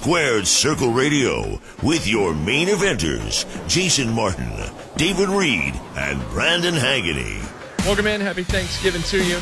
Squared Circle Radio with your main eventers, Jason Martin, David Reed, and Brandon Haggerty. Welcome in. Happy Thanksgiving to you.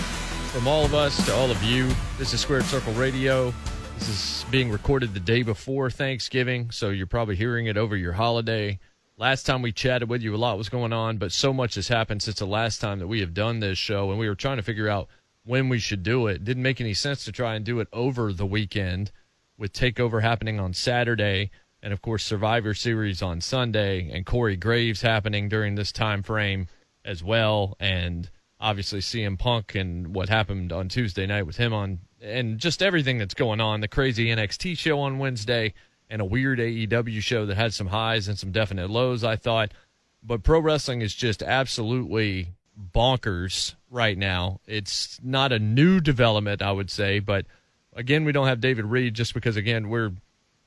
From all of us to all of you, this is Squared Circle Radio. This is being recorded the day before Thanksgiving, so you're probably hearing it over your holiday. Last time we chatted with you, a lot was going on, but so much has happened since the last time that we have done this show, and we were trying to figure out when we should do it. Didn't make any sense to try and do it over the weekend with Takeover happening on Saturday, and of course Survivor Series on Sunday, and Corey Graves happening during this time frame as well, and obviously CM Punk and what happened on Tuesday night with him on, and just everything that's going on. The crazy NXT show on Wednesday and a weird AEW show that had some highs and some definite lows, I thought. But pro wrestling is just absolutely bonkers right now. It's not a new development, I would say, but again, we don't have David Reed just because, again, we're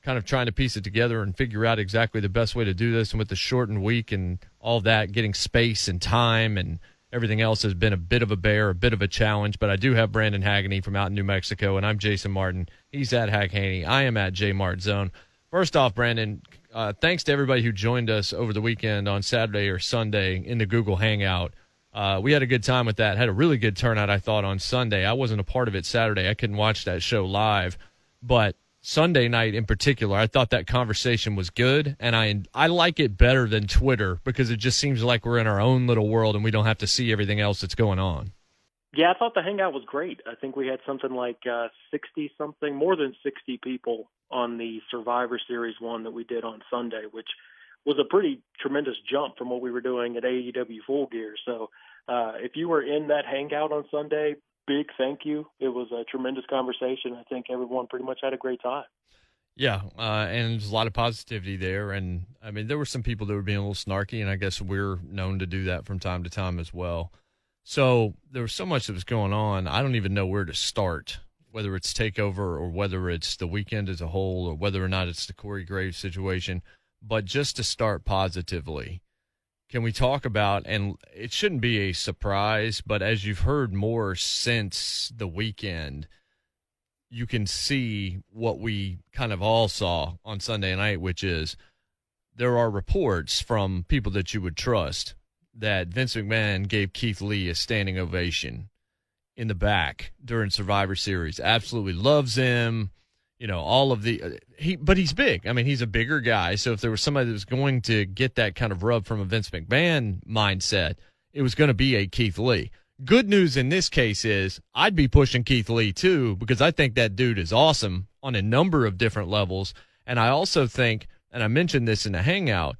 kind of trying to piece it together and figure out exactly the best way to do this. And with the shortened week and all that, getting space and time and everything else has been a bit of a bear, a bit of a challenge. But I do have Brandon Haggerty from out in New Mexico, and I'm Jason Martin. He's at Hack Haney. I am at J Mart Zone. First off, Brandon, uh, thanks to everybody who joined us over the weekend on Saturday or Sunday in the Google Hangout. Uh, we had a good time with that. Had a really good turnout, I thought, on Sunday. I wasn't a part of it Saturday. I couldn't watch that show live, but Sunday night in particular, I thought that conversation was good, and I I like it better than Twitter because it just seems like we're in our own little world and we don't have to see everything else that's going on. Yeah, I thought the hangout was great. I think we had something like uh, 60 something, more than 60 people on the Survivor Series one that we did on Sunday, which was a pretty tremendous jump from what we were doing at AEW Full Gear. So uh, if you were in that hangout on Sunday, big thank you. It was a tremendous conversation. I think everyone pretty much had a great time. Yeah, uh, and there's a lot of positivity there. And I mean, there were some people that were being a little snarky, and I guess we're known to do that from time to time as well. So there was so much that was going on. I don't even know where to start, whether it's takeover or whether it's the weekend as a whole or whether or not it's the Corey Graves situation. But just to start positively, can we talk about, and it shouldn't be a surprise, but as you've heard more since the weekend, you can see what we kind of all saw on Sunday night, which is there are reports from people that you would trust that Vince McMahon gave Keith Lee a standing ovation in the back during Survivor Series. Absolutely loves him. You know, all of the uh, he, but he's big. I mean, he's a bigger guy. So if there was somebody that was going to get that kind of rub from a Vince McMahon mindset, it was going to be a Keith Lee. Good news in this case is I'd be pushing Keith Lee too because I think that dude is awesome on a number of different levels. And I also think, and I mentioned this in the hangout,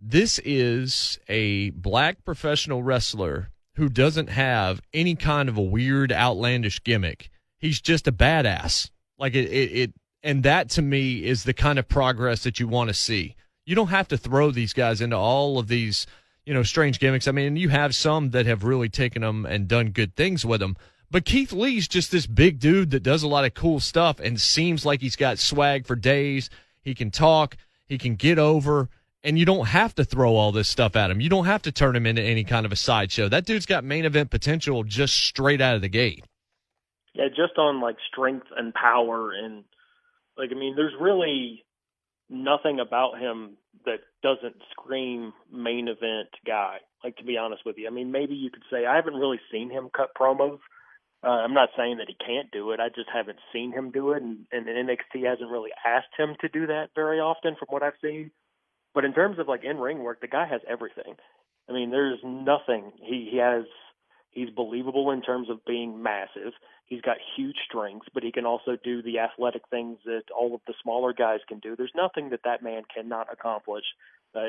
this is a black professional wrestler who doesn't have any kind of a weird, outlandish gimmick. He's just a badass. Like it, it, it and that to me is the kind of progress that you want to see. You don't have to throw these guys into all of these, you know, strange gimmicks. I mean, you have some that have really taken them and done good things with them. But Keith Lee's just this big dude that does a lot of cool stuff and seems like he's got swag for days. He can talk, he can get over and you don't have to throw all this stuff at him. You don't have to turn him into any kind of a sideshow. That dude's got main event potential just straight out of the gate. Yeah, just on like strength and power and like I mean, there's really nothing about him that doesn't scream main event guy. Like to be honest with you, I mean, maybe you could say I haven't really seen him cut promos. Uh, I'm not saying that he can't do it. I just haven't seen him do it, and, and NXT hasn't really asked him to do that very often, from what I've seen. But in terms of like in ring work, the guy has everything. I mean, there's nothing. He he has he's believable in terms of being massive. He's got huge strengths, but he can also do the athletic things that all of the smaller guys can do. There's nothing that that man cannot accomplish uh,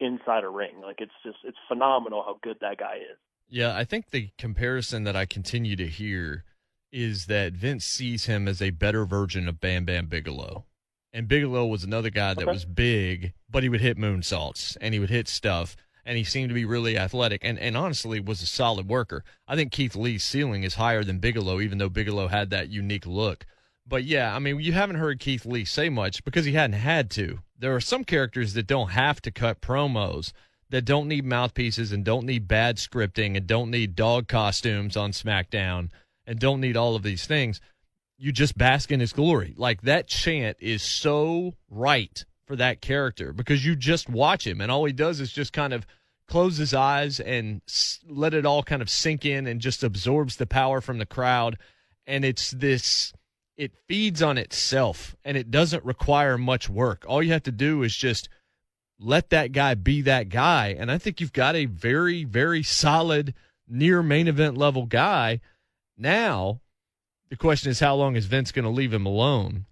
inside a ring. Like it's just it's phenomenal how good that guy is. Yeah, I think the comparison that I continue to hear is that Vince sees him as a better version of Bam Bam Bigelow. And Bigelow was another guy that Okay. was big, but he would hit moonsaults and he would hit stuff and he seemed to be really athletic and, and honestly was a solid worker. I think Keith Lee's ceiling is higher than Bigelow, even though Bigelow had that unique look. But yeah, I mean, you haven't heard Keith Lee say much because he hadn't had to. There are some characters that don't have to cut promos, that don't need mouthpieces and don't need bad scripting and don't need dog costumes on SmackDown and don't need all of these things. You just bask in his glory. Like that chant is so right for that character because you just watch him and all he does is just kind of close his eyes and let it all kind of sink in and just absorbs the power from the crowd. And it's this, it feeds on itself and it doesn't require much work. All you have to do is just let that guy be that guy. And I think you've got a very, very solid near main event level guy. Now, the question is how long is Vince going to leave him alone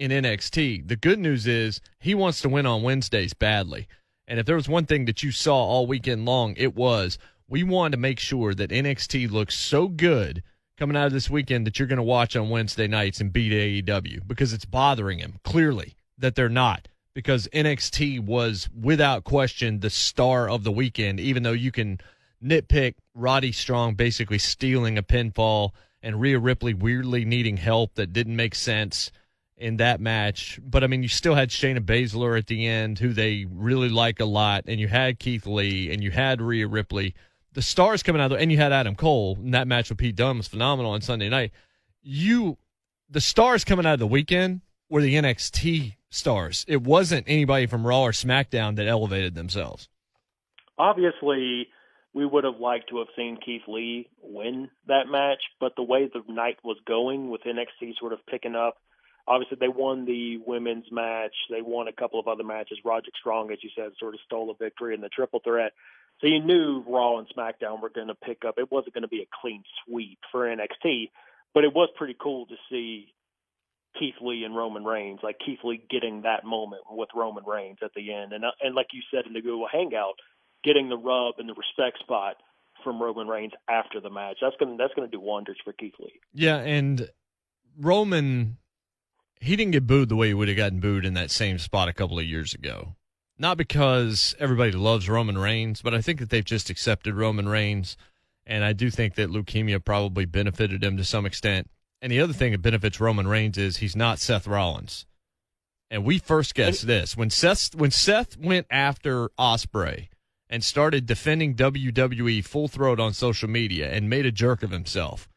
in NXT? The good news is he wants to win on Wednesdays badly. And if there was one thing that you saw all weekend long, it was we wanted to make sure that NXT looks so good coming out of this weekend that you're going to watch on Wednesday nights and beat AEW because it's bothering him clearly that they're not because NXT was without question the star of the weekend, even though you can nitpick Roddy Strong basically stealing a pinfall and Rhea Ripley weirdly needing help that didn't make sense in that match. But I mean, you still had Shayna Baszler at the end, who they really like a lot, and you had Keith Lee and you had Rhea Ripley. The stars coming out, and you had Adam Cole, and that match with Pete Dunne was phenomenal on Sunday night. You, the stars coming out of the weekend were the NXT stars. It wasn't anybody from Raw or SmackDown that elevated themselves. obviously we would have liked to have seen Keith Lee win that match, but the way the night was going with NXT sort of picking up, obviously they won the women's match, they won a couple of other matches. Roderick Strong, as you said, sort of stole a victory in the triple threat. So you knew Raw and SmackDown were going to pick up. It wasn't going to be a clean sweep for NXT, but it was pretty cool to see Keith Lee and Roman Reigns, like Keith Lee getting that moment with Roman Reigns at the end, and uh, and like you said in the Google Hangout, getting the rub and the respect spot from Roman Reigns after the match. That's gonna that's gonna do wonders for Keith Lee. Yeah, and Roman, he didn't get booed the way he would have gotten booed in that same spot a couple of years ago. Not because everybody loves Roman Reigns, but I think that they've just accepted Roman Reigns. And I do think that leukemia probably benefited him to some extent. And the other thing that benefits Roman Reigns is he's not Seth Rollins. And we first guessed this when Seth when Seth went after Ospreay and started defending WWE full throat on social media and made a jerk of himself.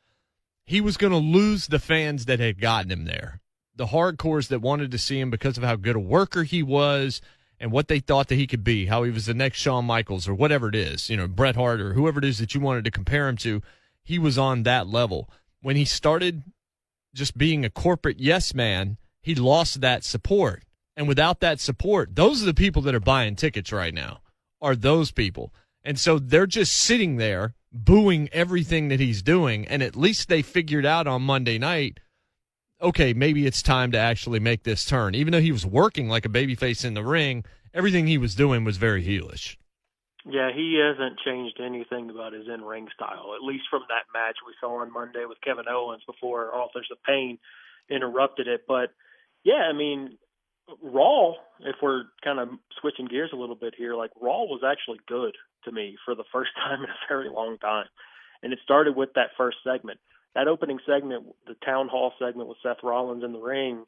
He was going to lose the fans that had gotten him there. The hardcores that wanted to see him because of how good a worker he was and what they thought that he could be, how he was the next Shawn Michaels or whatever it is, you know, Bret Hart or whoever it is that you wanted to compare him to. He was on that level. When he started just being a corporate yes man, he lost that support. And without that support, those are the people that are buying tickets right now, are those people. And so they're just sitting there booing everything that he's doing. And at least they figured out on Monday night, okay, maybe it's time to actually make this turn. Even though he was working like a babyface in the ring, everything he was doing was very heelish. Yeah, he hasn't changed anything about his in ring style, at least from that match we saw on Monday with Kevin Owens before Authors of Pain interrupted it. But yeah, I mean, Raw, if we're kind of switching gears a little bit here, like Raw was actually good to me for the first time in a very long time. And it started with that first segment. That opening segment, the town hall segment with Seth Rollins in the ring,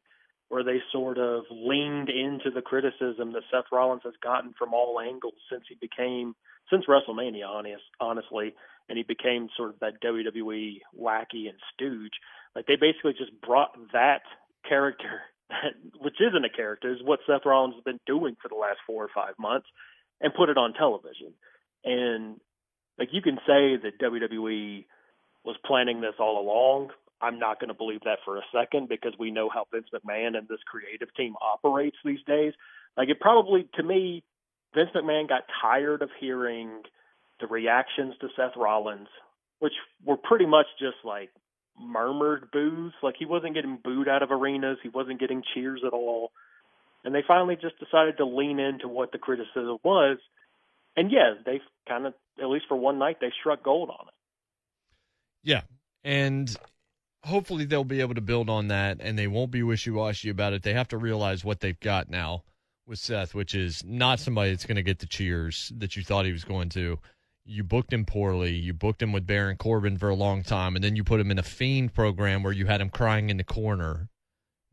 where they sort of leaned into the criticism that Seth Rollins has gotten from all angles since he became since WrestleMania, honest, honestly, and he became sort of that WWE wacky and stooge. Like they basically just brought that character, which isn't a character, is what Seth Rollins has been doing for the last four or five months, and put it on television. And like you can say that WWE was planning this all along. I'm not going to believe that for a second because we know how Vince McMahon and this creative team operates these days. Like it probably, to me, Vince McMahon got tired of hearing the reactions to Seth Rollins, which were pretty much just like murmured boos. Like he wasn't getting booed out of arenas, he wasn't getting cheers at all. And they finally just decided to lean into what the criticism was. And yeah, they kind of, at least for one night, they struck gold on it. Yeah. And hopefully they'll be able to build on that and they won't be wishy washy about it. They have to realize what they've got now with Seth, which is not somebody that's going to get the cheers that you thought he was going to. You booked him poorly. You booked him with Baron Corbin for a long time, and then you put him in a Fiend program where you had him crying in the corner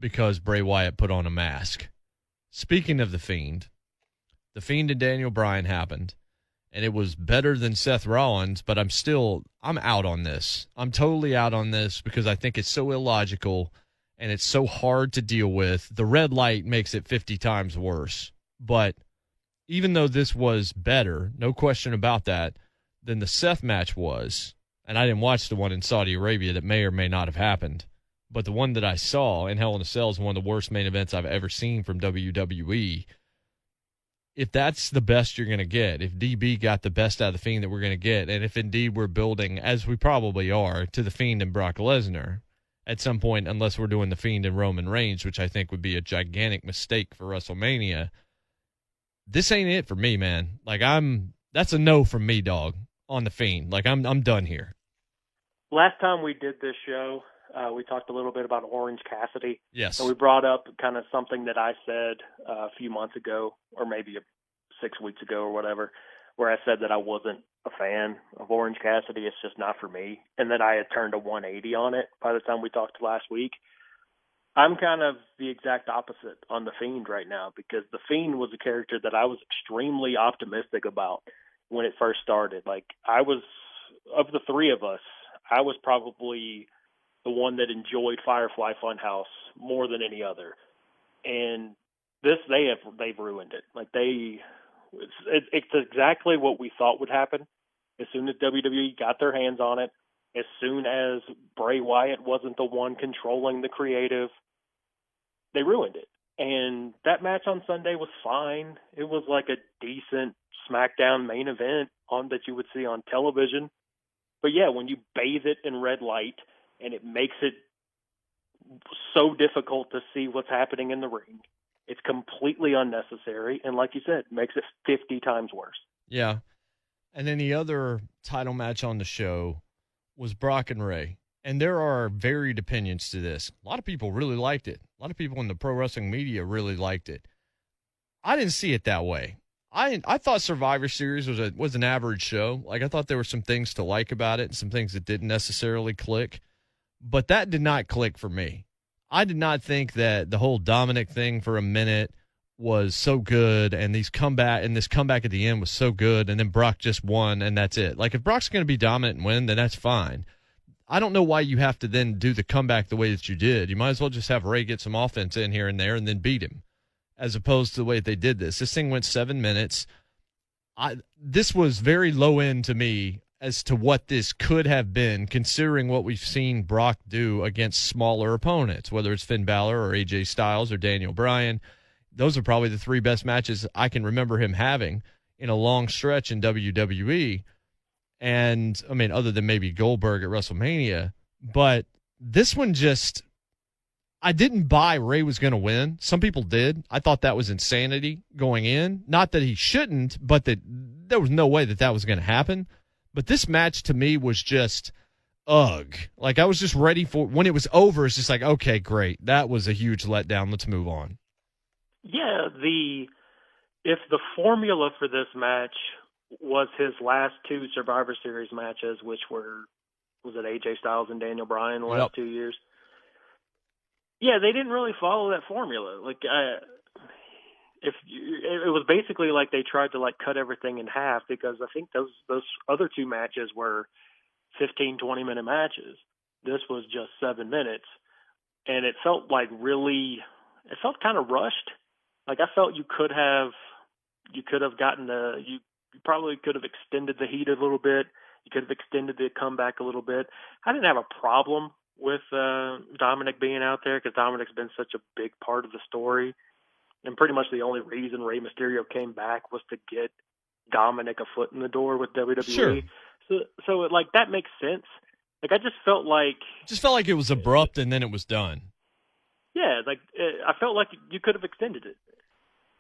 because Bray Wyatt put on a mask. Speaking of the Fiend, the Fiend and Daniel Bryan happened and it was better than Seth Rollins, but I'm still I'm out on this. I'm totally out on this because I think it's so illogical and it's so hard to deal with. The red light makes it 50 times worse. But even though this was better, no question about that, than the Seth match was, and I didn't watch the one in Saudi Arabia that may or may not have happened, but the one that I saw in Hell in a Cell is one of the worst main events I've ever seen from WWE if that's the best you're going to get, if DB got the best out of the Fiend that we're going to get, and if indeed we're building, as we probably are, to the Fiend and Brock Lesnar at some point, unless we're doing the Fiend and Roman Reigns, which I think would be a gigantic mistake for WrestleMania, this ain't it for me, man. Like I'm, that's a no from me, dog, on the Fiend. Like I'm, I'm done here. Last time we did this show, uh, we talked a little bit about Orange Cassidy. Yes. So we brought up kind of something that I said uh, a few months ago, or maybe six weeks ago or whatever, where I said that I wasn't a fan of Orange Cassidy. It's just not for me, and that I had turned a 180 on it by the time we talked last week. I'm kind of the exact opposite on the Fiend right now because the Fiend was a character that I was extremely optimistic about when it first started. Like I was of the three of us, I was probably the one that enjoyed Firefly Funhouse more than any other. And this they have they've ruined it. Like they it's, it, it's exactly what we thought would happen. As soon as WWE got their hands on it, as soon as Bray Wyatt wasn't the one controlling the creative, they ruined it. And that match on Sunday was fine. It was like a decent SmackDown main event on that you would see on television. But yeah, when you bathe it in red light and it makes it so difficult to see what's happening in the ring. It's completely unnecessary, and like you said, makes it fifty times worse. Yeah, and then the other title match on the show was Brock and Rey, and there are varied opinions to this. A lot of people really liked it. A lot of people in the pro wrestling media really liked it. I didn't see it that way. I I thought Survivor Series was a was an average show. Like I thought there were some things to like about it and some things that didn't necessarily click. But that did not click for me. I did not think that the whole Dominic thing for a minute was so good and these comeback and this comeback at the end was so good and then Brock just won and that's it. Like if Brock's going to be dominant and win, then that's fine. I don't know why you have to then do the comeback the way that you did. You might as well just have Rey get some offense in here and there and then beat him, as opposed to the way they did this. This thing went seven minutes. I this was very low end to me as to what this could have been, considering what we've seen Brock do against smaller opponents, whether it's Finn Balor or AJ Styles or Daniel Bryan. Those are probably the three best matches I can remember him having in a long stretch in WWE. And I mean, other than maybe Goldberg at WrestleMania, but this one just, I didn't buy Rey was going to win. Some people did. I thought that was insanity going in. Not that he shouldn't, but that there was no way that that was going to happen. But this match to me was just ugh. Like I was just ready for when it was over. It's just like okay, great. That was a huge letdown. Let's move on. Yeah, the if the formula for this match was his last two Survivor Series matches, which were was it AJ Styles and Daniel Bryan the last Yep. two years. Yeah, they didn't really follow that formula. Like if you, it was basically like they tried to like cut everything in half because I think those those other two matches were 15 20 minute matches. This was just 7 minutes and it felt like really it felt kind of rushed. Like I felt you could have you could have gotten the you, you probably could have extended the heat a little bit. You could have extended the comeback a little bit. I didn't have a problem with uh Dominic being out there because Dominic's been such a big part of the story and pretty much the only reason Rey Mysterio came back was to get Dominic a foot in the door with WWE. Sure. So, so it, like that makes sense. Like I just felt like, Just felt like it was abrupt and then it was done. yeah, like uh, I felt like you could have extended it.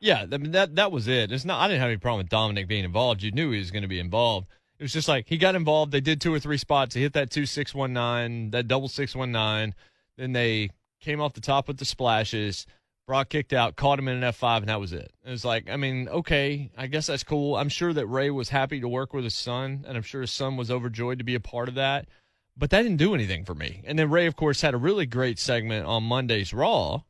Yeah, I mean that that was it. It's not. I didn't have any problem with Dominic being involved. You knew he was going to be involved. It was just like he got involved. They did two or three spots. He hit that two six one nine, that double six one nine. Then they came off the top with the splashes. Brock kicked out, caught him in an F five, and that was it. It was like, I mean, okay, I guess that's cool. I'm sure that Rey was happy to work with his son, and I'm sure his son was overjoyed to be a part of that. But that didn't do anything for me. And then Rey, of course, had a really great segment on Monday's Raw.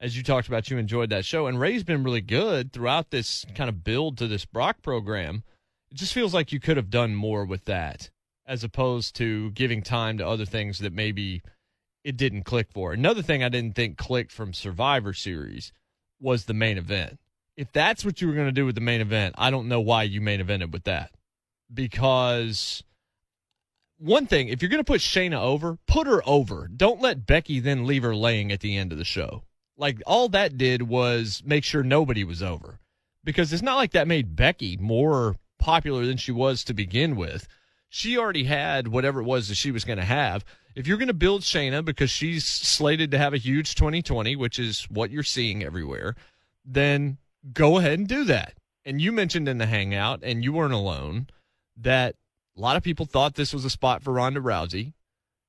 As you talked about, you enjoyed that show. And Rey's been really good throughout this kind of build to this Brock program. It just feels like you could have done more with that as opposed to giving time to other things that maybe it didn't click for. Another thing I didn't think clicked from Survivor Series was the main event. If that's what you were going to do with the main event, I don't know why you main evented with that. Because one thing, if you're going to put Shayna over, put her over. Don't let Becky then leave her laying at the end of the show. Like all that did was make sure nobody was over. Because it's not like that made Becky more popular than she was to begin with. She already had whatever it was that she was going to have. If you're going to build Shayna because she's slated to have a huge 2020, which is what you're seeing everywhere, then go ahead and do that. And you mentioned in the hangout, and you weren't alone, that a lot of people thought this was a spot for Ronda Rousey.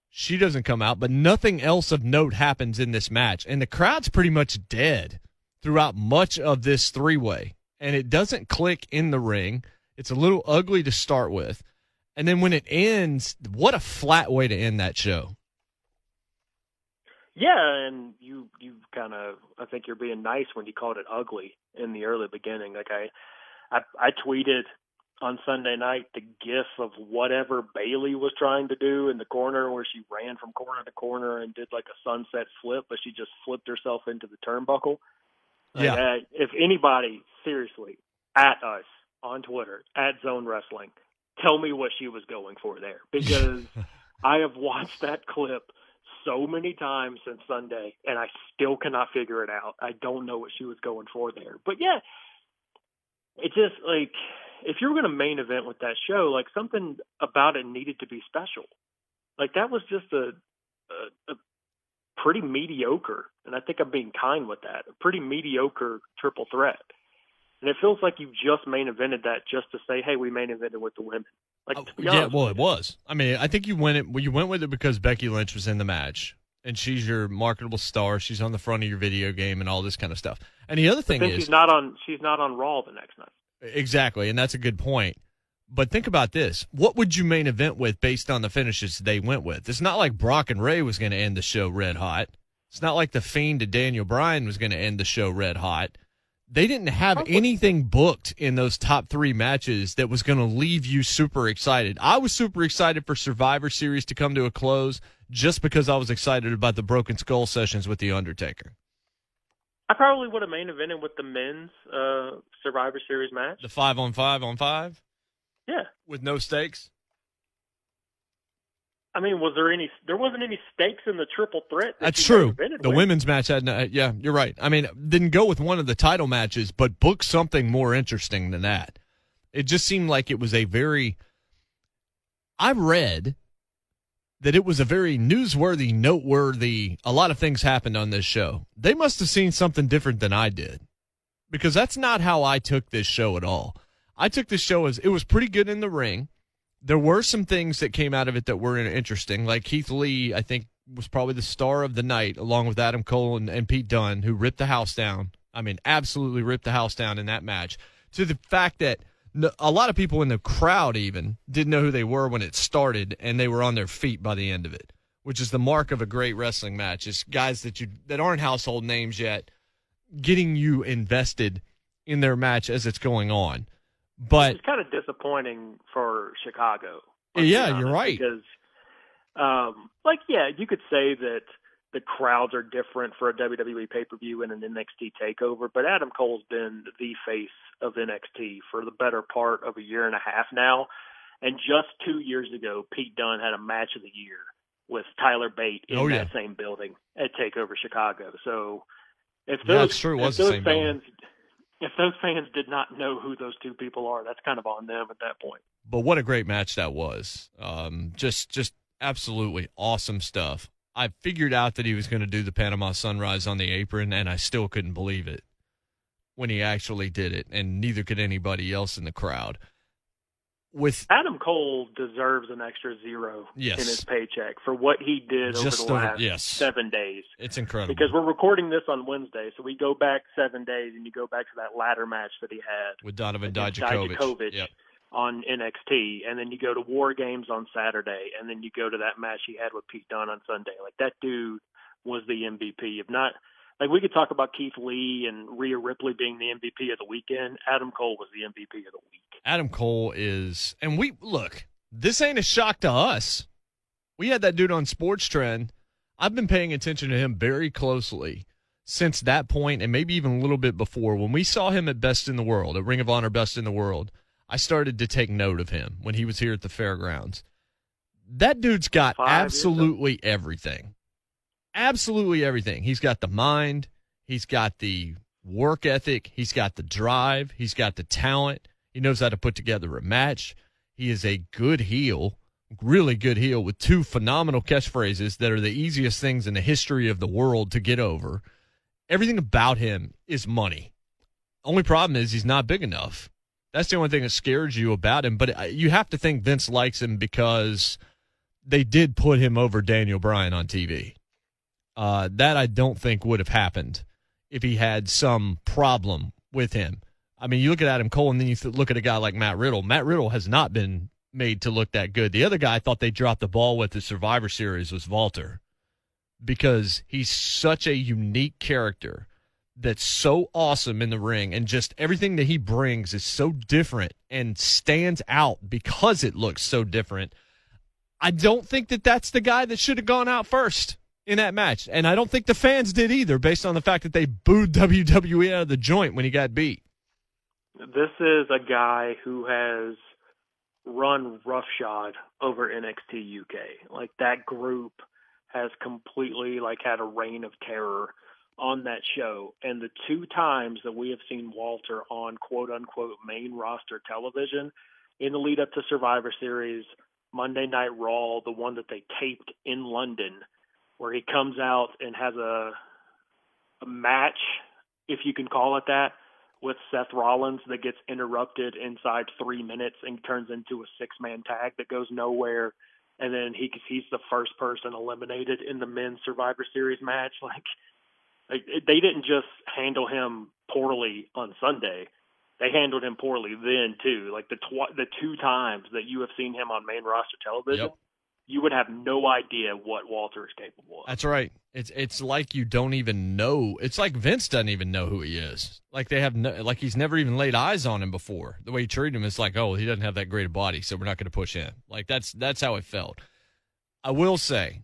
She doesn't come out, but nothing else of note happens in this match. And the crowd's pretty much dead throughout much of this three way. And it doesn't click in the ring. It's a little ugly to start with. And then when it ends, what a flat way to end that show. Yeah, and you you kind of I think you're being nice when you called it ugly in the early beginning. Like I I, I tweeted on Sunday night the gif of whatever Bayley was trying to do in the corner where she ran from corner to corner and did like a sunset flip, but she just flipped herself into the turnbuckle. Yeah. Uh, if anybody seriously at us on Twitter at Zone Wrestling, tell me what she was going for there because I have watched that clip so many times since Sunday and I still cannot figure it out. I don't know what she was going for there. But yeah, it's just like if you were going to main event with that show, like something about it needed to be special. Like that was just a, a, a pretty mediocre, and I think I'm being kind with that. A pretty mediocre triple threat. And it feels like you just main evented that just to say, "Hey, we main evented with the women." Like, be yeah, well, it was. I mean, I think you went it. Well, you went with it because Becky Lynch was in the match, and she's your marketable star. She's on the front of your video game and all this kind of stuff. And the other thing is, she's not on. She's not on Raw the next night. Exactly, and that's a good point. But think about this. What would you main event with based on the finishes they went with? It's not like Brock and Rey was going to end the show red hot. It's not like the Fiend to Daniel Bryan was going to end the show red hot. They didn't have anything booked in those top three matches that was going to leave you super excited. I was super excited for Survivor Series to come to a close just because I was excited about the Broken Skull sessions with The Undertaker. I probably would have main evented with the men's uh, Survivor Series match. The five on five on five Yeah, with no stakes. I mean, was there any? There wasn't any stakes in the triple threat. That That's true. The with. women's match had, no, uh, yeah, you're right. I mean, didn't go with one of the title matches, but book something more interesting than that. It just seemed like it was a very. I read that it was a very newsworthy, noteworthy. A lot of things happened on this show. They must have seen something different than I did, because that's not how I took this show at all. I took this show as it was pretty good in the ring there were some things that came out of it that were interesting. Like Keith Lee, I think, was probably the star of the night, along with Adam Cole and, and Pete Dunne, who ripped the house down. I mean, absolutely ripped the house down in that match. To the fact that a lot of people in the crowd even didn't know who they were when it started, and they were on their feet by the end of it, which is the mark of a great wrestling match. Is guys that you that aren't household names yet, getting you invested in their match as it's going on. But it's kind of disappointing for Chicago. Yeah, you're right. Because, um, like, yeah, you could say that the crowds are different for a WWE pay per view and an NXT takeover, but Adam Cole's been the face of NXT for the better part of a year and a half now. And just two years ago, Pete Dunne had a match of the year with Tyler Bate in Oh, yeah. that same building at Takeover Chicago. So if those true, if those same building. If those fans did not know who those two people are, that's kind of on them at that point. but what a great match that was. Um, just just absolutely awesome stuff. I figured out that he was going to do the Panama Sunrise on the apron, and I still couldn't believe it when he actually did it, and neither could anybody else in the crowd. With Adam Cole deserves an extra zero Yes. in his paycheck for what he did Just over the over- last yes. seven days. it's incredible Because we're recording this on Wednesday, so we go back seven days, and you go back to that ladder match that he had with Donovan Dijakovic. Dijakovic Yep. on NXT, and then you go to War Games on Saturday, and then you go to that match he had with Pete Dunne on Sunday. Like that dude was the MVP. If not, like we could talk about Keith Lee and Rhea Ripley being the MVP of the weekend. Adam Cole was the MVP of the week. Adam Cole is, and we look. This ain't a shock to us. We had that dude on Sports Trend. I've been paying attention to him very closely since that point, and maybe even a little bit before. When we saw him at Best in the World, at Ring of Honor Best in the World, I started to take note of him when he was here at the fairgrounds. That dude's got Five absolutely everything. Absolutely everything. He's got the mind, he's got the work ethic, he's got the drive, he's got the talent, he knows how to put together a match. He is a good heel, really good heel with two phenomenal catchphrases that are the easiest things in the history of the world to get over. Everything about him is money. Only problem is he's not big enough. That's the only thing that scares you about him. But uh, you have to think Vince likes him because they did put him over Daniel Bryan on TV. Uh, that I don't think would have happened if he had some problem with him. I mean, you look at Adam Cole and then you look at a guy like Matt Riddle. Matt Riddle has not been made to look that good. The other guy I thought they dropped the ball with the Survivor Series was Walter because he's such a unique character that's so awesome in the ring and just everything that he brings is so different and stands out because it looks so different. I don't think that that's the guy that should have gone out first in that match. And I don't think the fans did either based on the fact that they booed WWE out of the joint when he got beat. This is a guy who has run roughshod over NXT UK. Like that group has completely like had a reign of terror on that show. And the two times that we have seen Walter on quote unquote main roster television in the lead up to Survivor Series, Monday Night Raw, the one that they taped in London, where he comes out and has a a match, if you can call it that, with Seth Rollins that gets interrupted inside three minutes and turns into a six man tag that goes nowhere. And then he he's the first person eliminated in the men's Survivor Series match. Like, like they didn't just handle him poorly on Sunday; they handled him poorly then too. Like the tw- the two times that you have seen him on main roster television, Yep. You would have no idea what Walter is capable of. That's right. It's it's like you don't even know. It's like Vince doesn't even know who he is. Like they have no, like he's never even laid eyes on him before. The way he treated him is like, oh, he doesn't have that great a body, so we're not going to push him. Like that's that's how it felt. I will say,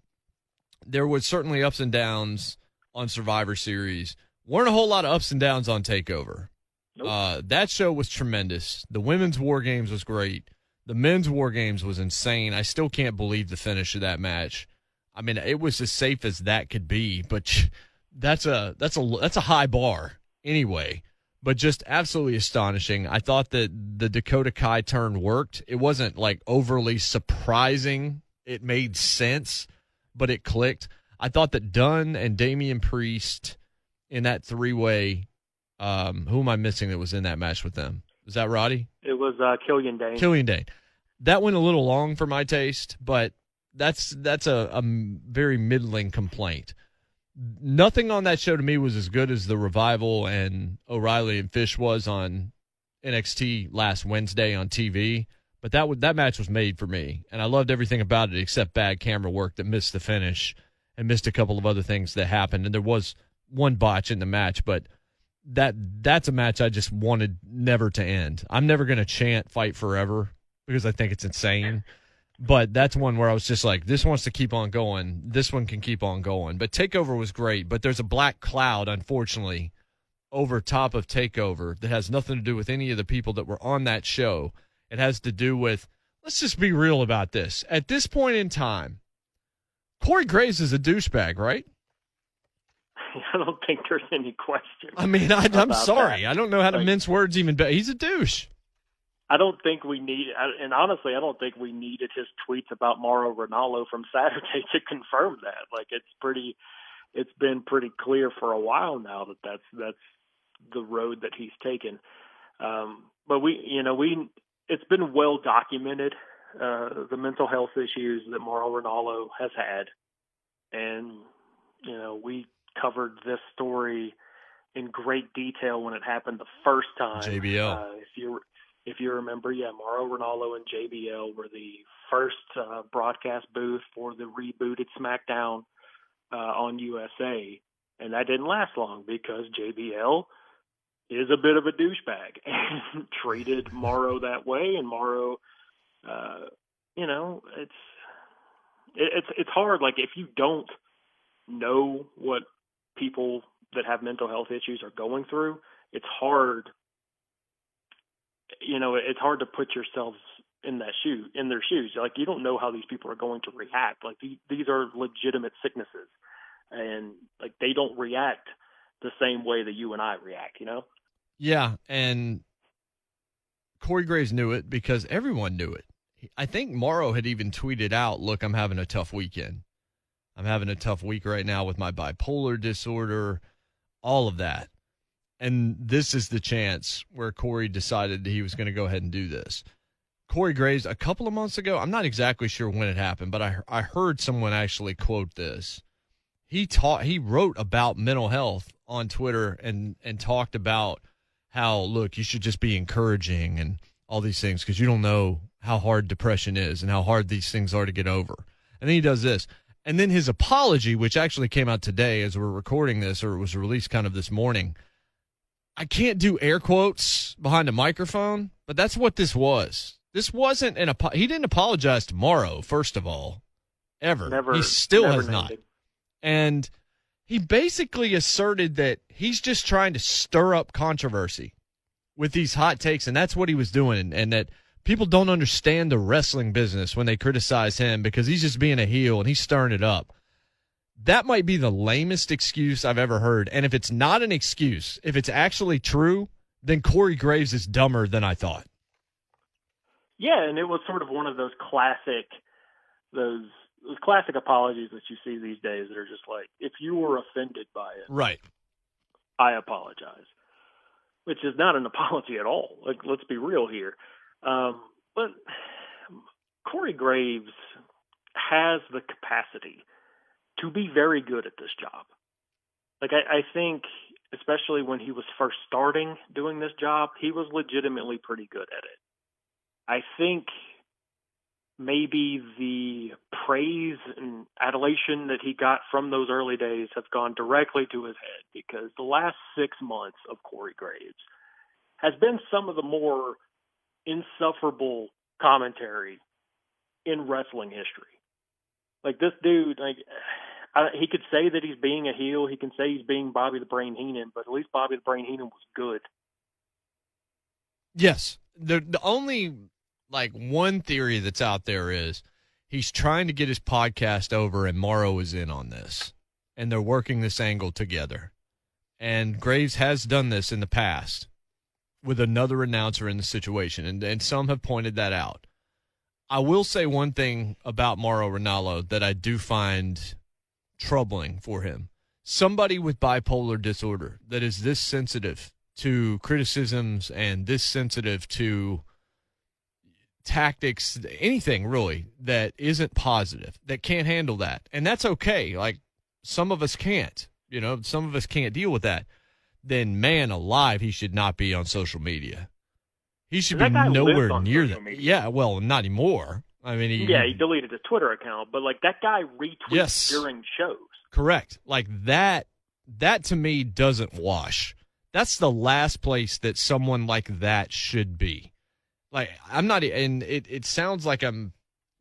there was certainly ups and downs on Survivor Series. weren't a whole lot of ups and downs on Takeover. Nope. Uh, that show was tremendous. The women's War Games was great. The men's War Games was insane. I still can't believe the finish of that match. I mean, it was as safe as that could be, but that's a that's a that's a high bar anyway. But just absolutely astonishing. I thought that the Dakota Kai turn worked. It wasn't like overly surprising. It made sense, but it clicked. I thought that Dunne and Damian Priest in that three way. Um, who am I missing that was in that match with them? Was that Roddy? It was uh, Killian Dain. Killian Dain. That went a little long for my taste, but that's that's a, a very middling complaint. Nothing on that show to me was as good as the revival and O'Reilly and Fish was on NXT last Wednesday on TV. But that w- that match was made for me, and I loved everything about it except bad camera work that missed the finish and missed a couple of other things that happened. And there was one botch in the match, but that that's a match I just wanted never to end. I'm never going to chant fight forever because I think it's insane. But that's one where I was just like, this wants to keep on going. This one can keep on going. But Takeover was great, but there's a black cloud, unfortunately, over top of Takeover that has nothing to do with any of the people that were on that show. It has to do with, let's just be real about this. At this point in time, Corey Graves is a douchebag, right? I don't think there's any question. I mean, I, I'm sorry. that. I don't know how to Like- mince words even better. He's a douche. I don't think we need, and honestly, I don't think we needed his tweets about Mauro Ranallo from Saturday to confirm that. Like, it's pretty, it's been pretty clear for a while now that that's that's the road that he's taken. Um, but we, you know, we it's been well documented uh, the mental health issues that Mauro Ranallo has had, and you know we covered this story in great detail when it happened the first time. JBL. Uh, if you if you remember, yeah, Mauro Ranallo and JBL were the first uh, broadcast booth for the rebooted SmackDown uh, on USA, and that didn't last long because JBL is a bit of a douchebag and treated Mauro that way, and Mauro, uh, you know, it's it, it's it's hard. Like if you don't know what people that have mental health issues are going through, it's hard. You know, it's hard to put yourselves in that shoe in their shoes. Like you don't know how these people are going to react. Like these these are legitimate sicknesses, and like they don't react the same way that you and I react. You know. Yeah, and Corey Graves knew it because everyone knew it. I think Mauro had even tweeted out, "Look, I'm having a tough weekend. I'm having a tough week right now with my bipolar disorder, all of that." And this is the chance where Corey decided he was going to go ahead and do this. Corey Graves, a couple of months ago, I'm not exactly sure when it happened, but I I heard someone actually quote this. He taught he wrote about mental health on Twitter and and talked about how look you should just be encouraging and all these things because you don't know how hard depression is and how hard these things are to get over. And then he does this. And then his apology, which actually came out today as we're recording this, or it was released kind of this morning. I can't do air quotes behind a microphone, but that's what this was. This wasn't an apo- he didn't apologize tomorrow, first of all, ever. Never. he still has not. it. And he basically asserted that he's just trying to stir up controversy with these hot takes, and that's what he was doing, and that people don't understand the wrestling business when they criticize him because he's just being a heel and he's stirring it up. That might be the lamest excuse I've ever heard. And if it's not an excuse, if it's actually true, then Corey Graves is dumber than I thought. Yeah, and it was sort of one of those classic, those those classic apologies that you see these days that are just like, if you were offended by it, Right. I apologize, which is not an apology at all. Like, let's be real here. Um, but Corey Graves has the capacity to be very good at this job. Like, I, I think, especially when he was first starting doing this job, he was legitimately pretty good at it. I think maybe the praise and adulation that he got from those early days have gone directly to his head because the last six months of Corey Graves has been some of the more insufferable commentary in wrestling history. Like this dude, like I, he could say that he's being a heel, he can say he's being Bobby the Brain Heenan, but at least Bobby the Brain Heenan was good. Yes. The the only like one theory that's out there is he's trying to get his podcast over and Mauro is in on this. And they're working this angle together. And Graves has done this in the past with another announcer in the situation, and, and some have pointed that out. I will say one thing about Mauro Ranallo that I do find troubling for him. Somebody with bipolar disorder that is this sensitive to criticisms and this sensitive to tactics, anything really that isn't positive, that can't handle that. And that's okay. Like some of us can't, you know, some of us can't deal with that. Then, man alive, he should not be on social media. He should be nowhere near that. media. Yeah, well, not anymore. I mean, he, Yeah, he deleted his Twitter account, but like that guy retweets Yes. during shows. Correct. Like that that to me doesn't wash. That's the last place that someone like that should be. Like I'm not and it it sounds like I'm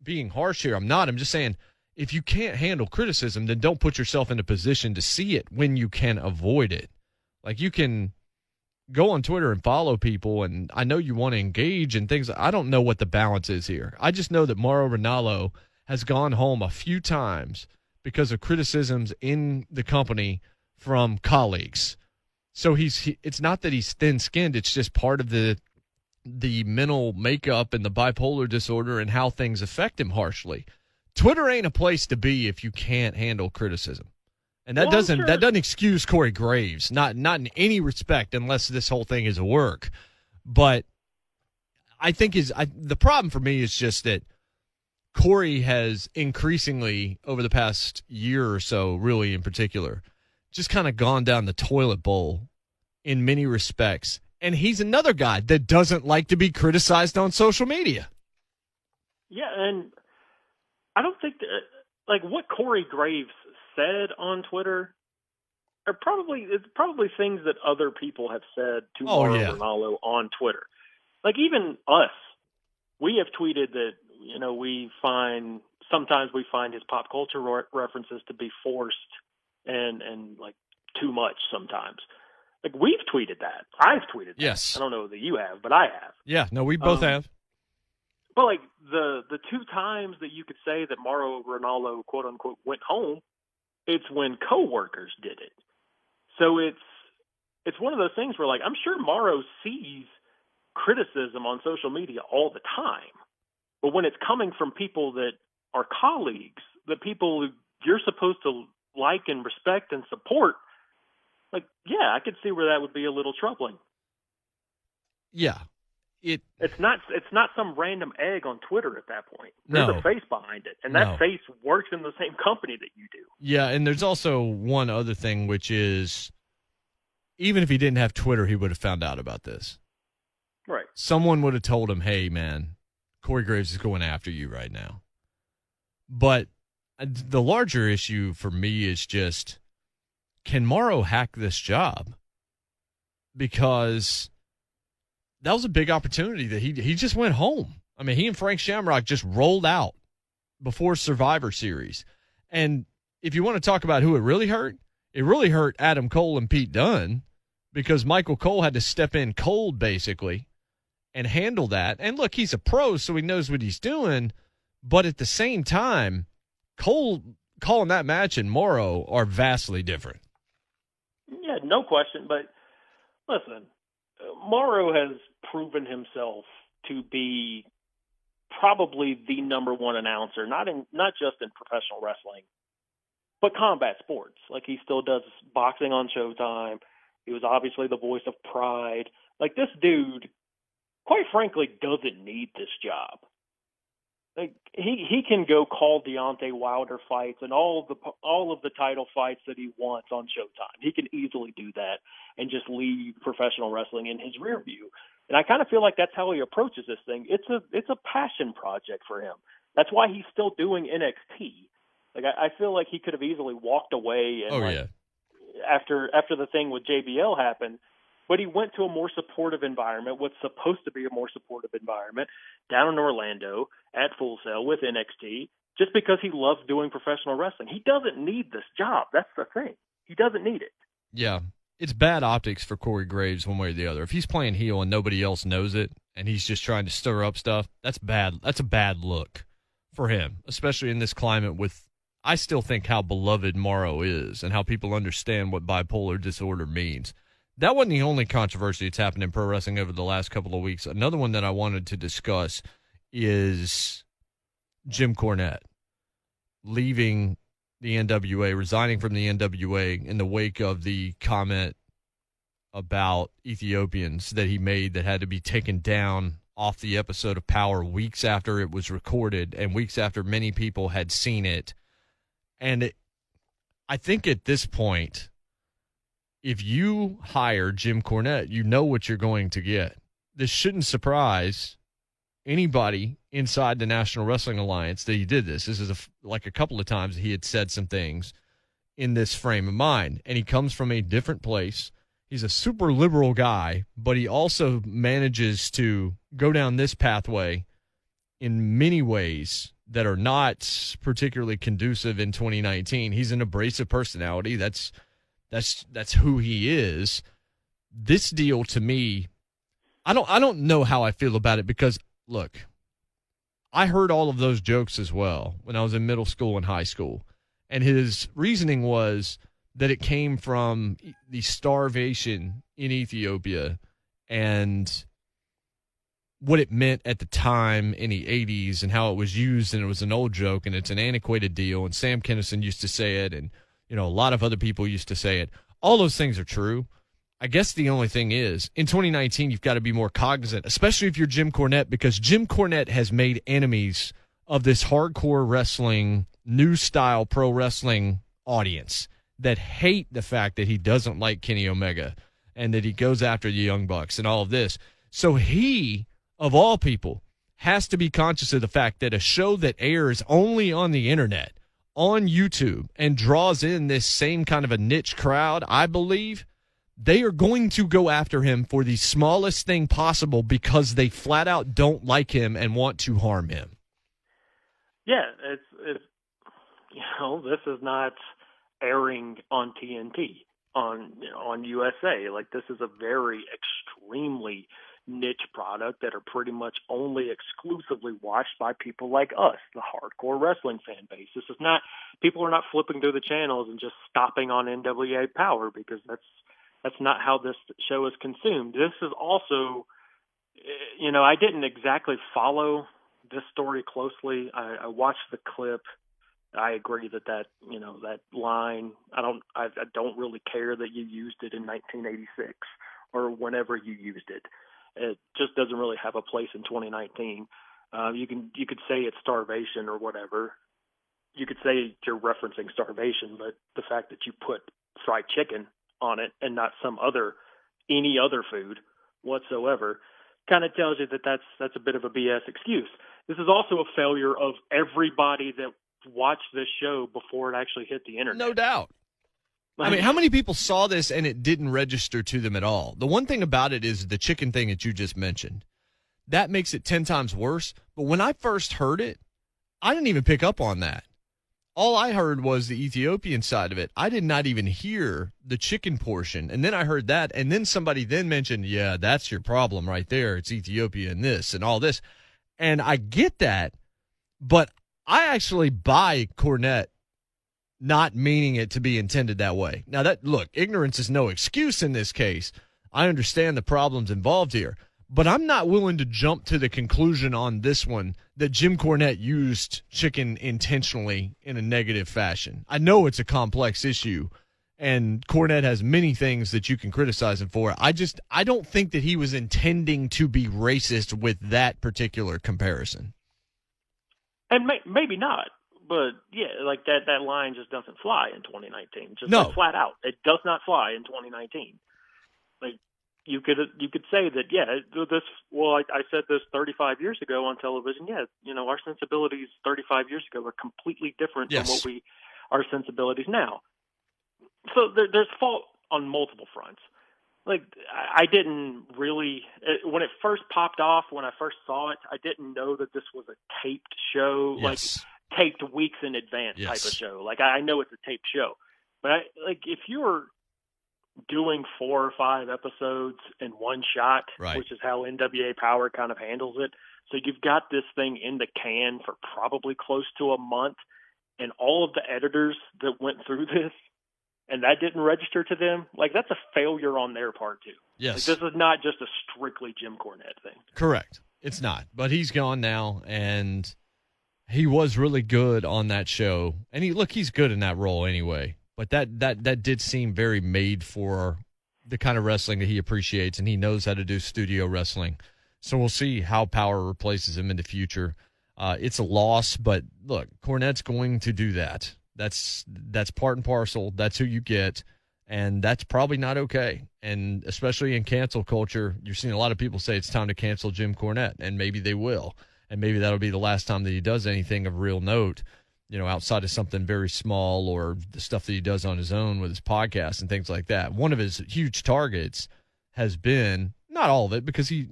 being harsh here. I'm not. I'm just saying if you can't handle criticism, then don't put yourself in a position to see it when you can avoid it. Like you can go on Twitter and follow people and I know you want to engage and things. I don't know what the balance is here. I just know that Mauro Ranallo has gone home a few times because of criticisms in the company from colleagues. So he's he, it's not that he's thin-skinned, it's just part of the the mental makeup and the bipolar disorder and how things affect him harshly. Twitter ain't a place to be if you can't handle criticism. And that Well, doesn't sure- that doesn't excuse Corey Graves, not not in any respect unless this whole thing is a work. But I think is I, the problem for me is just that Corey has increasingly over the past year or so, really in particular, just kind of gone down the toilet bowl in many respects. And he's another guy that doesn't like to be criticized on social media. Yeah, and I don't think that, like what Corey Graves said on Twitter are probably it's probably things that other people have said to Oh, Mauro yeah. Ranallo on Twitter. Like even us, we have tweeted that you know we find sometimes we find his pop culture re- references to be forced and and like too much sometimes. Like we've tweeted that. I've tweeted that. Yes. I don't know that you have, but I have. Yeah, no, we both Um, have. But like the the two times that you could say that Mauro Ranallo quote unquote went home, it's when coworkers did it. So it's it's one of those things where like I'm sure Mauro sees criticism on social media all the time. But when it's coming from people that are colleagues, the people you're supposed to like and respect and support, like yeah, I could see where that would be a little troubling. Yeah. It It's not it's not some random egg on Twitter at that point. There's No. a face behind it, and that No. face works in the same company that you do. Yeah, and there's also one other thing, which is even if he didn't have Twitter, he would have found out about this. Right. Someone would have told him, "Hey, man, Corey Graves is going after you right now." But uh, the larger issue for me is just can Mauro hack this job? Because that was a big opportunity that he he just went home. I mean, he and Frank Shamrock just rolled out before Survivor Series. And if you want to talk about who it really hurt, it really hurt Adam Cole and Pete Dunne because Michael Cole had to step in cold basically and handle that. And look, he's a pro, so he knows what he's doing. But at the same time, Cole calling that match and Mauro are vastly different. Yeah, no question. But listen, Mauro has proven himself to be probably the number one announcer, not in not just in professional wrestling, but combat sports. Like he still does boxing on Showtime. He was obviously the voice of Pride. Like this dude, quite frankly, doesn't need this job. Like he he can go call Deontay Wilder fights and all of the all of the title fights that he wants on Showtime. He can easily do that and just leave professional wrestling in his rear view. And I kind of feel like that's how he approaches this thing. It's a it's a passion project for him. That's why he's still doing NXT. Like I, I feel like he could have easily walked away and Oh like, yeah. after after the thing with JBL happened, but he went to a more supportive environment, what's supposed to be a more supportive environment, down in Orlando at Full Sail with NXT, just because he loves doing professional wrestling. He doesn't need this job. That's the thing. He doesn't need it. Yeah. It's bad optics for Corey Graves one way or the other. If he's playing heel and nobody else knows it and he's just trying to stir up stuff, that's bad. That's a bad look for him, especially in this climate with I still think how beloved Mauro is and how people understand what bipolar disorder means. That wasn't the only controversy that's happened in pro wrestling over the last couple of weeks. Another one that I wanted to discuss is Jim Cornette leaving the NWA, resigning from the NWA in the wake of the comment about Ethiopians that he made that had to be taken down off the episode of Power weeks after it was recorded and weeks after many people had seen it. And it, I think at this point, if you hire Jim Cornette, you know what you're going to get. This shouldn't surprise anybody inside the National Wrestling Alliance that he did this. This is a, like a couple of times he had said some things in this frame of mind, and he comes from a different place. He's a super liberal guy, but he also manages to go down this pathway in many ways that are not particularly conducive in 2019. He's an abrasive personality. That's that's that's who he is. This deal to me, I don't I don't know how I feel about it because look, I heard all of those jokes as well when I was in middle school and high school. And his reasoning was that it came from the starvation in Ethiopia and what it meant at the time in the 80s and how it was used and it was an old joke and it's an antiquated deal and Sam Kinison used to say it and you know a lot of other people used to say it all those things are true I guess the only thing is in 2019, you've got to be more cognizant, especially if you're Jim Cornette, because Jim Cornette has made enemies of this hardcore wrestling, new style pro wrestling audience that hate the fact that he doesn't like Kenny Omega and that he goes after the Young Bucks and all of this. So he, of all people, has to be conscious of the fact that a show that airs only on the internet, on YouTube, and draws in this same kind of a niche crowd, I believe, they are going to go after him for the smallest thing possible because they flat out don't like him and want to harm him. Yeah, it's it's you know this is not airing on TNT on on USA. Like this is a very extremely niche product that are pretty much only exclusively watched by people like us, the hardcore wrestling fan base. This is not people are not flipping through the channels and just stopping on NWA Power because that's that's not how this show is consumed. This is also you know, I didn't exactly follow this story closely. I, I watched the clip. I agree that that you know that line. I don't. I, I don't really care that you used it in 1986 or whenever you used it. It just doesn't really have a place in 2019. Uh, you can you could say it's starvation or whatever. You could say you're referencing starvation, but the fact that you put fried chicken on it and not some other any other food whatsoever kind of tells you that that's that's a bit of a BS excuse. This is also a failure of everybody that watched this show before it actually hit the internet. No doubt. I mean, how many people saw this and it didn't register to them at all? The one thing about it is the chicken thing that you just mentioned. That makes it 10 times worse. But when I first heard it, I didn't even pick up on that. All I heard was the Ethiopian side of it. I did not even hear the chicken portion. And then I heard that. And then somebody then mentioned, yeah, that's your problem right there. It's Ethiopia and this and all this. And I get that. But I actually buy Cornette not meaning it to be intended that way. Now that look, ignorance is no excuse in this case. I understand the problems involved here, but I'm not willing to jump to the conclusion on this one that Jim Cornette used chicken intentionally in a negative fashion. I know it's a complex issue and Cornette has many things that you can criticize him for. I just I don't think that he was intending to be racist with that particular comparison. And may, maybe not but yeah, like that that line just doesn't fly in 2019. Just no. like flat out, it does not fly in 2019. Like you could you could say that yeah, this well I, I said this 35 years ago on television. Yeah, you know our sensibilities 35 years ago were completely different yes. from what we our sensibilities now. So there, there's fault on multiple fronts. Like I didn't really when it first popped off when I first saw it, I didn't know that this was a taped show. Yes. Like taped weeks in advance yes. type of show. Like I know it's a taped show, but I, like if you're doing four or five episodes in one shot, right. which is how NWA Power kind of handles it. So you've got this thing in the can for probably close to a month, and all of the editors that went through this and that didn't register to them, like that's a failure on their part too. Yes, like, this is not just a strictly Jim Cornette thing. Correct. It's not, but he's gone now, and he was really good on that show, and he look he's good in that role anyway. But that that that did seem very made for the kind of wrestling that he appreciates, and he knows how to do studio wrestling. So we'll see how Power replaces him in the future. Uh, it's a loss, but look, Cornette's going to do that. That's that's part and parcel. That's who you get, and that's probably not okay. And especially in cancel culture, you're seeing a lot of people say it's time to cancel Jim Cornette, and maybe they will and maybe that'll be the last time that he does anything of real note you know outside of something very small or the stuff that he does on his own with his podcast and things like that. One of his huge targets has been not all of it because he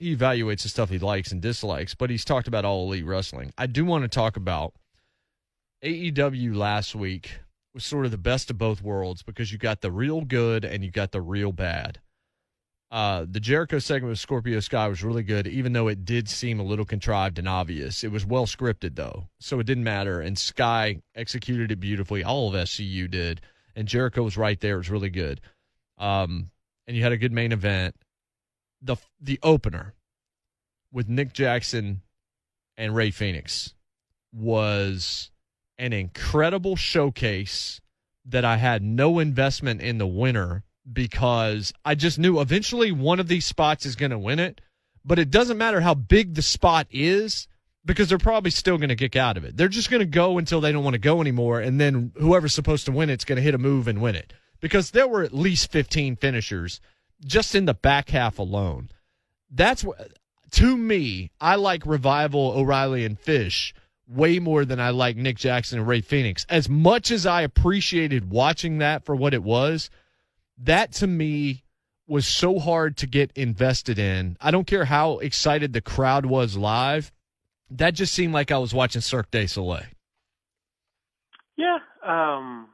he evaluates the stuff he likes and dislikes but he's talked about all elite wrestling. I do want to talk about aew last week was sort of the best of both worlds because you got the real good and you got the real bad uh, the Jericho segment with Scorpio Sky was really good, even though it did seem a little contrived and obvious. It was well scripted, though, so it didn't matter. And Sky executed it beautifully. All of SCU did. And Jericho was right there. It was really good. Um, and you had a good main event. The, the opener with Nick Jackson and Rey Fenix was an incredible showcase that I had no investment in the winner because I just knew eventually one of these spots is going to win it. But it doesn't matter how big the spot is because they're probably still going to kick out of it. They're just going to go until they don't want to go anymore. And then whoever's supposed to win it's going to hit a move and win it because there were at least 15 finishers just in the back half alone. That's what, to me, I like Revival, O'Reilly, and Fish way more than I like Nick Jackson and Rey Fenix. As much as I appreciated watching that for what it was, that to me was so hard to get invested in. I don't care how excited the crowd was live. That just seemed like I was watching Cirque du Soleil. Yeah, um,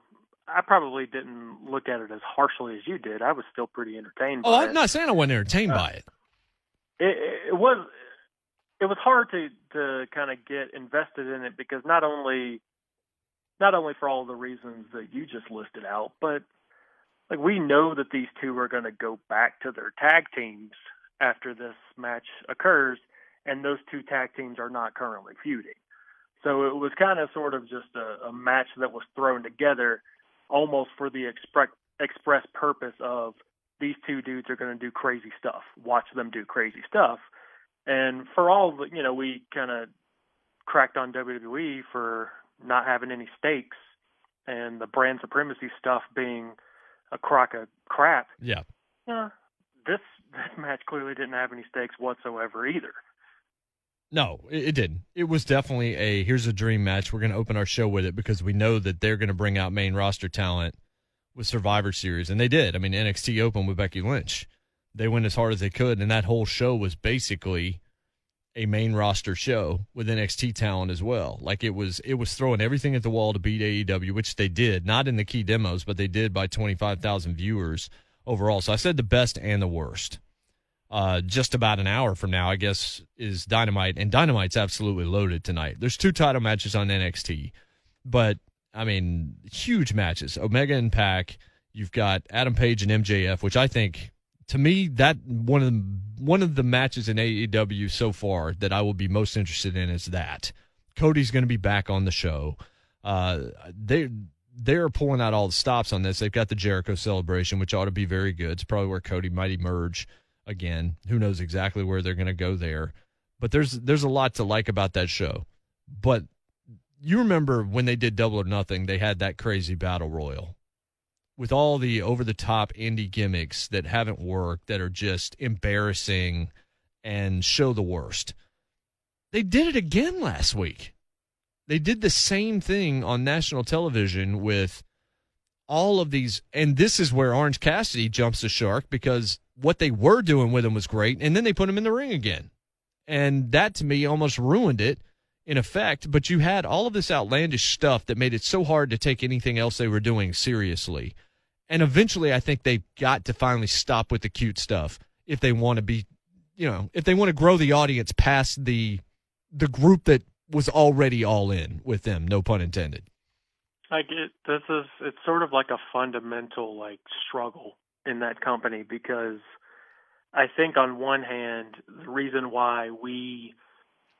I probably didn't look at it as harshly as you did. I was still pretty entertained. Oh, I'm it. not saying I wasn't entertained uh, by it. it. It was it was hard to to kind of get invested in it because not only not only for all the reasons that you just listed out, but like we know that these two are going to go back to their tag teams after this match occurs, and those two tag teams are not currently feuding. So it was kind of sort of just a, a match that was thrown together almost for the express express purpose of these two dudes are going to do crazy stuff. Watch them do crazy stuff. And for all the, you know, we kind of cracked on WWE for not having any stakes and the brand supremacy stuff being a crock of crap. Yeah. Uh, this this match clearly didn't have any stakes whatsoever either. No, it, it didn't. It was definitely a here's a dream match. We're going to open our show with it because we know that they're going to bring out main roster talent with Survivor Series, and they did. I mean, NXT opened with Becky Lynch, they went as hard as they could, and that whole show was basically a main roster show with NXT talent as well. Like it was, it was throwing everything at the wall to beat AEW, which they did, not in the key demos, but they did by twenty five thousand viewers overall. So I said the best and the worst uh, just about an hour from now, I guess, is Dynamite, and Dynamite's absolutely loaded tonight. There's two title matches on NXT, but I mean, huge matches. Omega and Pac. You've got Adam Page and MJF, which I think, to me, that one of the one of the matches in AEW so far that I will be most interested in is that Cody's going to be back on the show. Uh, they they're pulling out all the stops on this. They've got the Jericho celebration, which ought to be very good. It's probably where Cody might emerge again. Who knows exactly where they're going to go there? But there's there's a lot to like about that show. But you remember when they did Double or Nothing, they had that crazy battle royal with all the over the top indie gimmicks that haven't worked that are just embarrassing and show the worst. They did it again last week. They did the same thing on national television with all of these and this is where Orange Cassidy jumps the shark because what they were doing with him was great, and then they put him in the ring again. And that to me almost ruined it in effect. But you had all of this outlandish stuff that made it so hard to take anything else they were doing seriously. And eventually, I think they've got to finally stop with the cute stuff if they want to be, you know, if they want to grow the audience past the the group that was already all in with them. No pun intended. I get this is it's sort of like a fundamental like struggle in that company because I think on one hand, the reason why we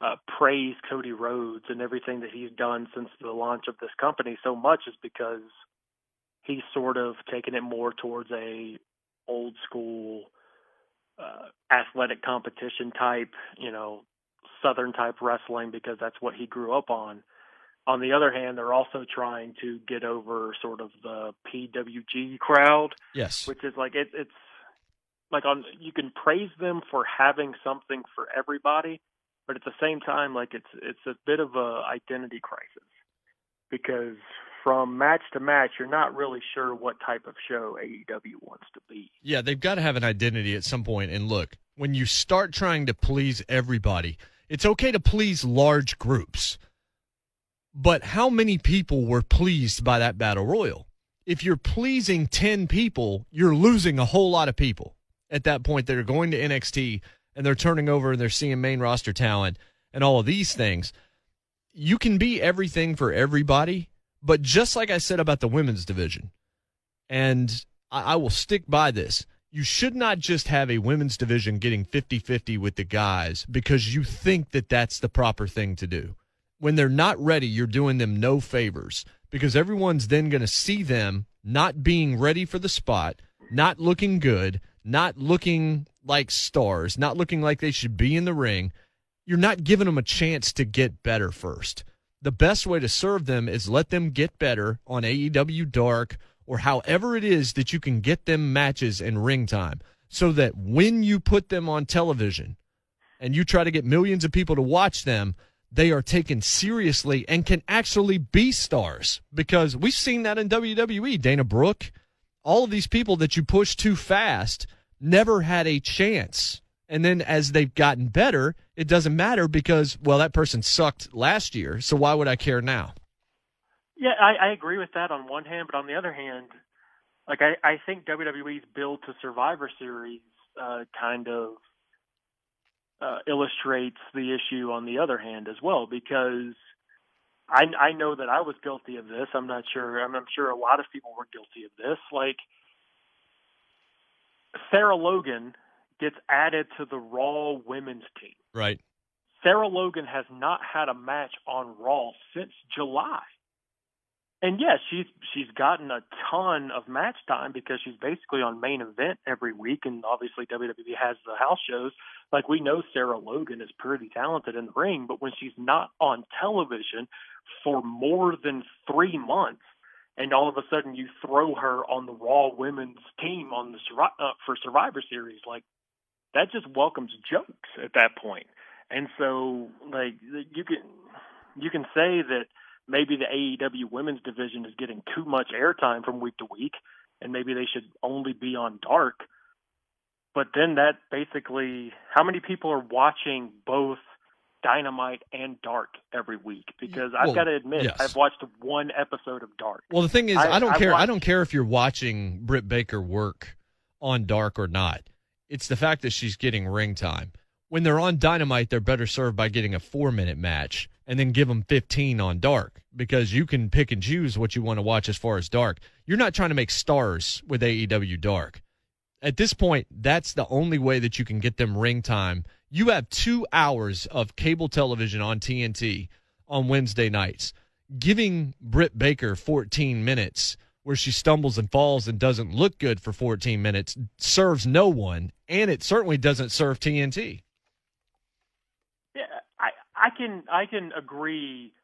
uh, praise Cody Rhodes and everything that he's done since the launch of this company so much is because he's sort of taken it more towards a old school uh, athletic competition type, you know, southern type wrestling because that's what he grew up on. On the other hand, they're also trying to get over sort of the PWG crowd. Yes. Which is like it, it's like on you can praise them for having something for everybody, but at the same time, like it's it's a bit of a identity crisis because from match to match, you're not really sure what type of show AEW wants to be. Yeah, they've got to have an identity at some point. And look, when you start trying to please everybody, it's okay to please large groups but how many people were pleased by that battle royal? If you're pleasing 10 people, you're losing a whole lot of people at that point that are going to NXT and they're turning over and they're seeing main roster talent and all of these things. You can be everything for everybody, but just like I said about the women's division, and I, I will stick by this you should not just have a women's division getting 50 50 with the guys because you think that that's the proper thing to do when they're not ready, you're doing them no favors because everyone's then going to see them not being ready for the spot. not looking good, not looking like stars, not looking like they should be in the ring, you're not giving them a chance to get better first. The best way to serve them is let them get better on AEW Dark or however it is that you can get them matches and ring time so that when you put them on television and you try to get millions of people to watch them, they are taken seriously and can actually be stars because we've seen that in WWE. Dana Brooke, all of these people that you push too fast never had a chance. And then as they've gotten better, it doesn't matter because, well, that person sucked last year. So why would I care now? Yeah, I, I agree with that on one hand, but on the other hand, like I, I think WWE's build to Survivor Series uh, kind of uh, illustrates the issue on the other hand as well because I I know that I was guilty of this. I'm not sure. I'm, I'm sure a lot of people were guilty of this. Like Sarah Logan gets added to the Raw women's team. Right. Sarah Logan has not had a match on Raw since July. And yes, she's she's gotten a ton of match time because she's basically on main event every week, and obviously WWE has the house shows. Like we know Sarah Logan is pretty talented in the ring, but when she's not on television for more than three months, and all of a sudden you throw her on the Raw Women's team on the uh, for Survivor Series, like that just welcomes jokes at that point. And so, like you can you can say that maybe the AEW women's division is getting too much airtime from week to week, and maybe they should only be on dark. But then that basically, how many people are watching both Dynamite and Dark every week? Because I've well, got to admit, yes. I've watched one episode of Dark. Well, the thing is, I, I don't I care. Watched, I don't care if you're watching Britt Baker work on Dark or not. It's the fact that she's getting ring time. When they're on Dynamite, they're better served by getting a four minute match and then give them 15 on dark because you can pick and choose what you want to watch as far as dark. You're not trying to make stars with AEW dark. At this point, that's the only way that you can get them ring time. You have two hours of cable television on TNT on Wednesday nights. Giving Britt Baker 14 minutes where she stumbles and falls and doesn't look good for 14 minutes serves no one, and it certainly doesn't serve TNT. Yeah, I can I can agree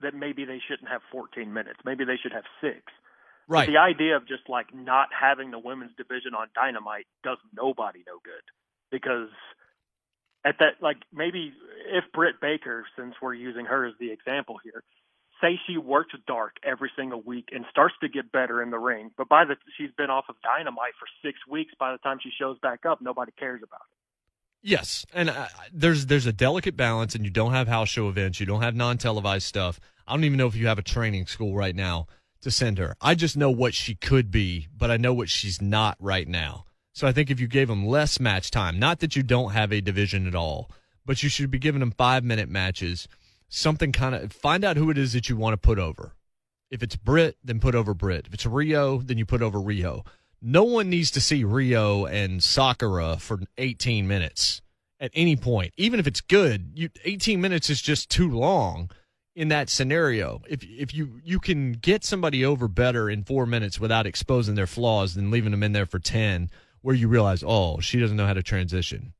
that maybe they shouldn't have 14 minutes. Maybe they should have six. Right. But the idea of just like not having the women's division on Dynamite does nobody no good because at that like maybe if Britt Baker, since we're using her as the example here, say she works dark every single week and starts to get better in the ring, but by the she's been off of Dynamite for six weeks. By the time she shows back up, nobody cares about it. Yes, and there's there's a delicate balance, and you don't have house show events, you don't have non televised stuff. I don't even know if you have a training school right now to send her. I just know what she could be, but I know what she's not right now. So I think if you gave them less match time, not that you don't have a division at all, but you should be giving them five minute matches, something kind of find out who it is that you want to put over. If it's Britt, then put over Britt. If it's Riho, then you put over Riho no one needs to see Riho and Sakura for 18 minutes at any point. Even if it's good, you 18 minutes is just too long in that scenario. If if you you can get somebody over better in 4 minutes without exposing their flaws than leaving them in there for 10 where you realize, "Oh, she doesn't know how to transition.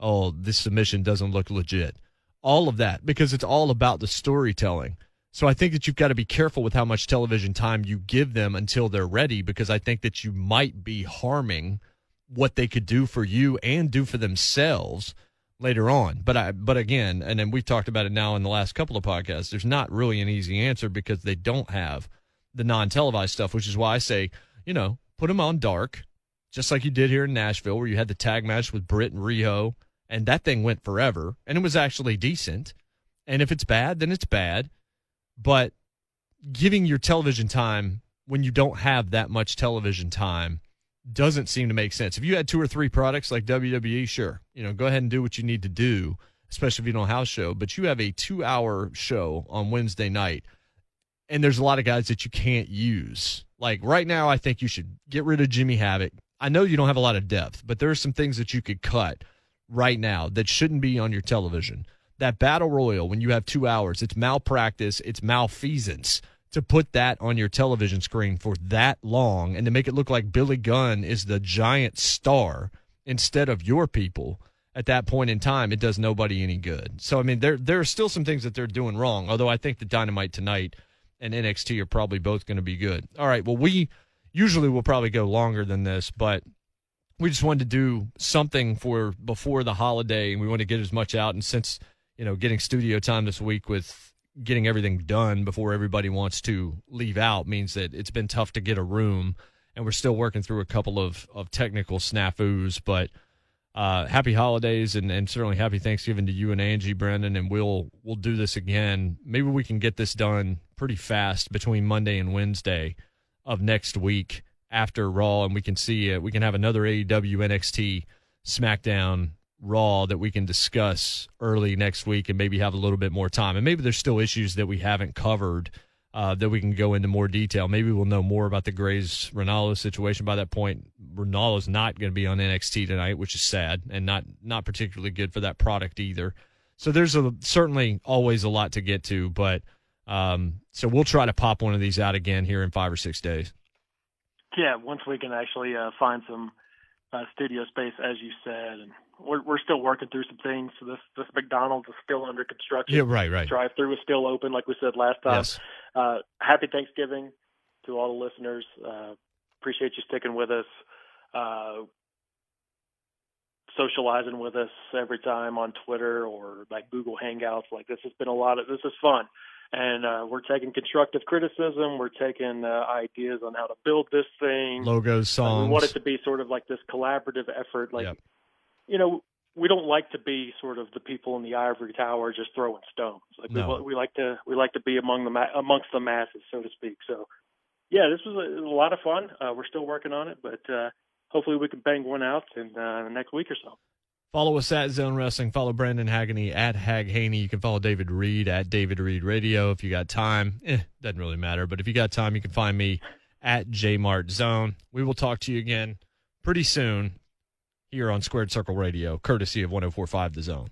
Oh, this submission doesn't look legit." All of that because it's all about the storytelling. So I think that you've got to be careful with how much television time you give them until they're ready because I think that you might be harming what they could do for you and do for themselves later on. But I but again, and then we've talked about it now in the last couple of podcasts, there's not really an easy answer because they don't have the non-televised stuff, which is why I say, you know, put them on dark, just like you did here in Nashville where you had the tag match with Britt and Riho and that thing went forever and it was actually decent. And if it's bad, then it's bad but giving your television time when you don't have that much television time doesn't seem to make sense. If you had two or three products like WWE, sure, you know, go ahead and do what you need to do, especially if you don't house show. But you have a two hour show on Wednesday night, and there's a lot of guys that you can't use. Like right now, I think you should get rid of Jimmy Havoc. I know you don't have a lot of depth, but there are some things that you could cut right now that shouldn't be on your television that battle royal when you have two hours, it's malpractice, it's malfeasance to put that on your television screen for that long and to make it look like Billy Gunn is the giant star instead of your people at that point in time, it does nobody any good. So I mean, there there are still some things that they're doing wrong. Although I think the Dynamite tonight and NXT are probably both going to be good. All right, well we usually will probably go longer than this, but we just wanted to do something for before the holiday, and we want to get as much out. And since you know, getting studio time this week with getting everything done before everybody wants to leave out means that it's been tough to get a room, and we're still working through a couple of of technical snafus, but. Uh, happy holidays and, and certainly happy Thanksgiving to you and Angie, Brendan, and we'll we'll do this again. Maybe we can get this done pretty fast between Monday and Wednesday of next week after Raw, and we can see it. We can have another AEW NXT SmackDown Raw that we can discuss early next week, and maybe have a little bit more time. And maybe there's still issues that we haven't covered uh, that we can go into more detail. Maybe we'll know more about the Graves Ranallo situation by that point. Ranallo's not going to be on NXT tonight, which is sad and not not particularly good for that product either. So there's a, certainly always a lot to get to, but um, so we'll try to pop one of these out again here in five or six days. Yeah, once we can actually uh, find some uh, studio space, as you said, and we're we're still working through some things. So this this McDonald's is still under construction. Yeah, right, right. Drive through is still open, like we said last time. Yes. Uh, happy Thanksgiving to all the listeners. Uh, appreciate you sticking with us, uh, socializing with us every time on Twitter or like Google Hangouts. Like this has been a lot of this is fun and uh, we're taking constructive criticism. We're taking uh, ideas on how to build this thing. Logos, songs. Uh, we want it to be sort of like this collaborative effort. Like, Yep. you know, we don't like to be sort of the people in the ivory tower just throwing stones. Like No. we, we like to we like to be among the ma- amongst the masses, so to speak. So, yeah, this was a, was a lot of fun. Uh, we're still working on it, but uh, hopefully we can bang one out in uh, the next week or so. Follow us at Zone Wrestling. Follow Brandon Hagney at Hag Haney. You can follow David Reed at David Reed Radio if you got time. Eh, doesn't really matter, but if you got time, you can find me at Jmart Zone. We will talk to you again pretty soon here on Squared Circle Radio, courtesy of 1045 The Zone.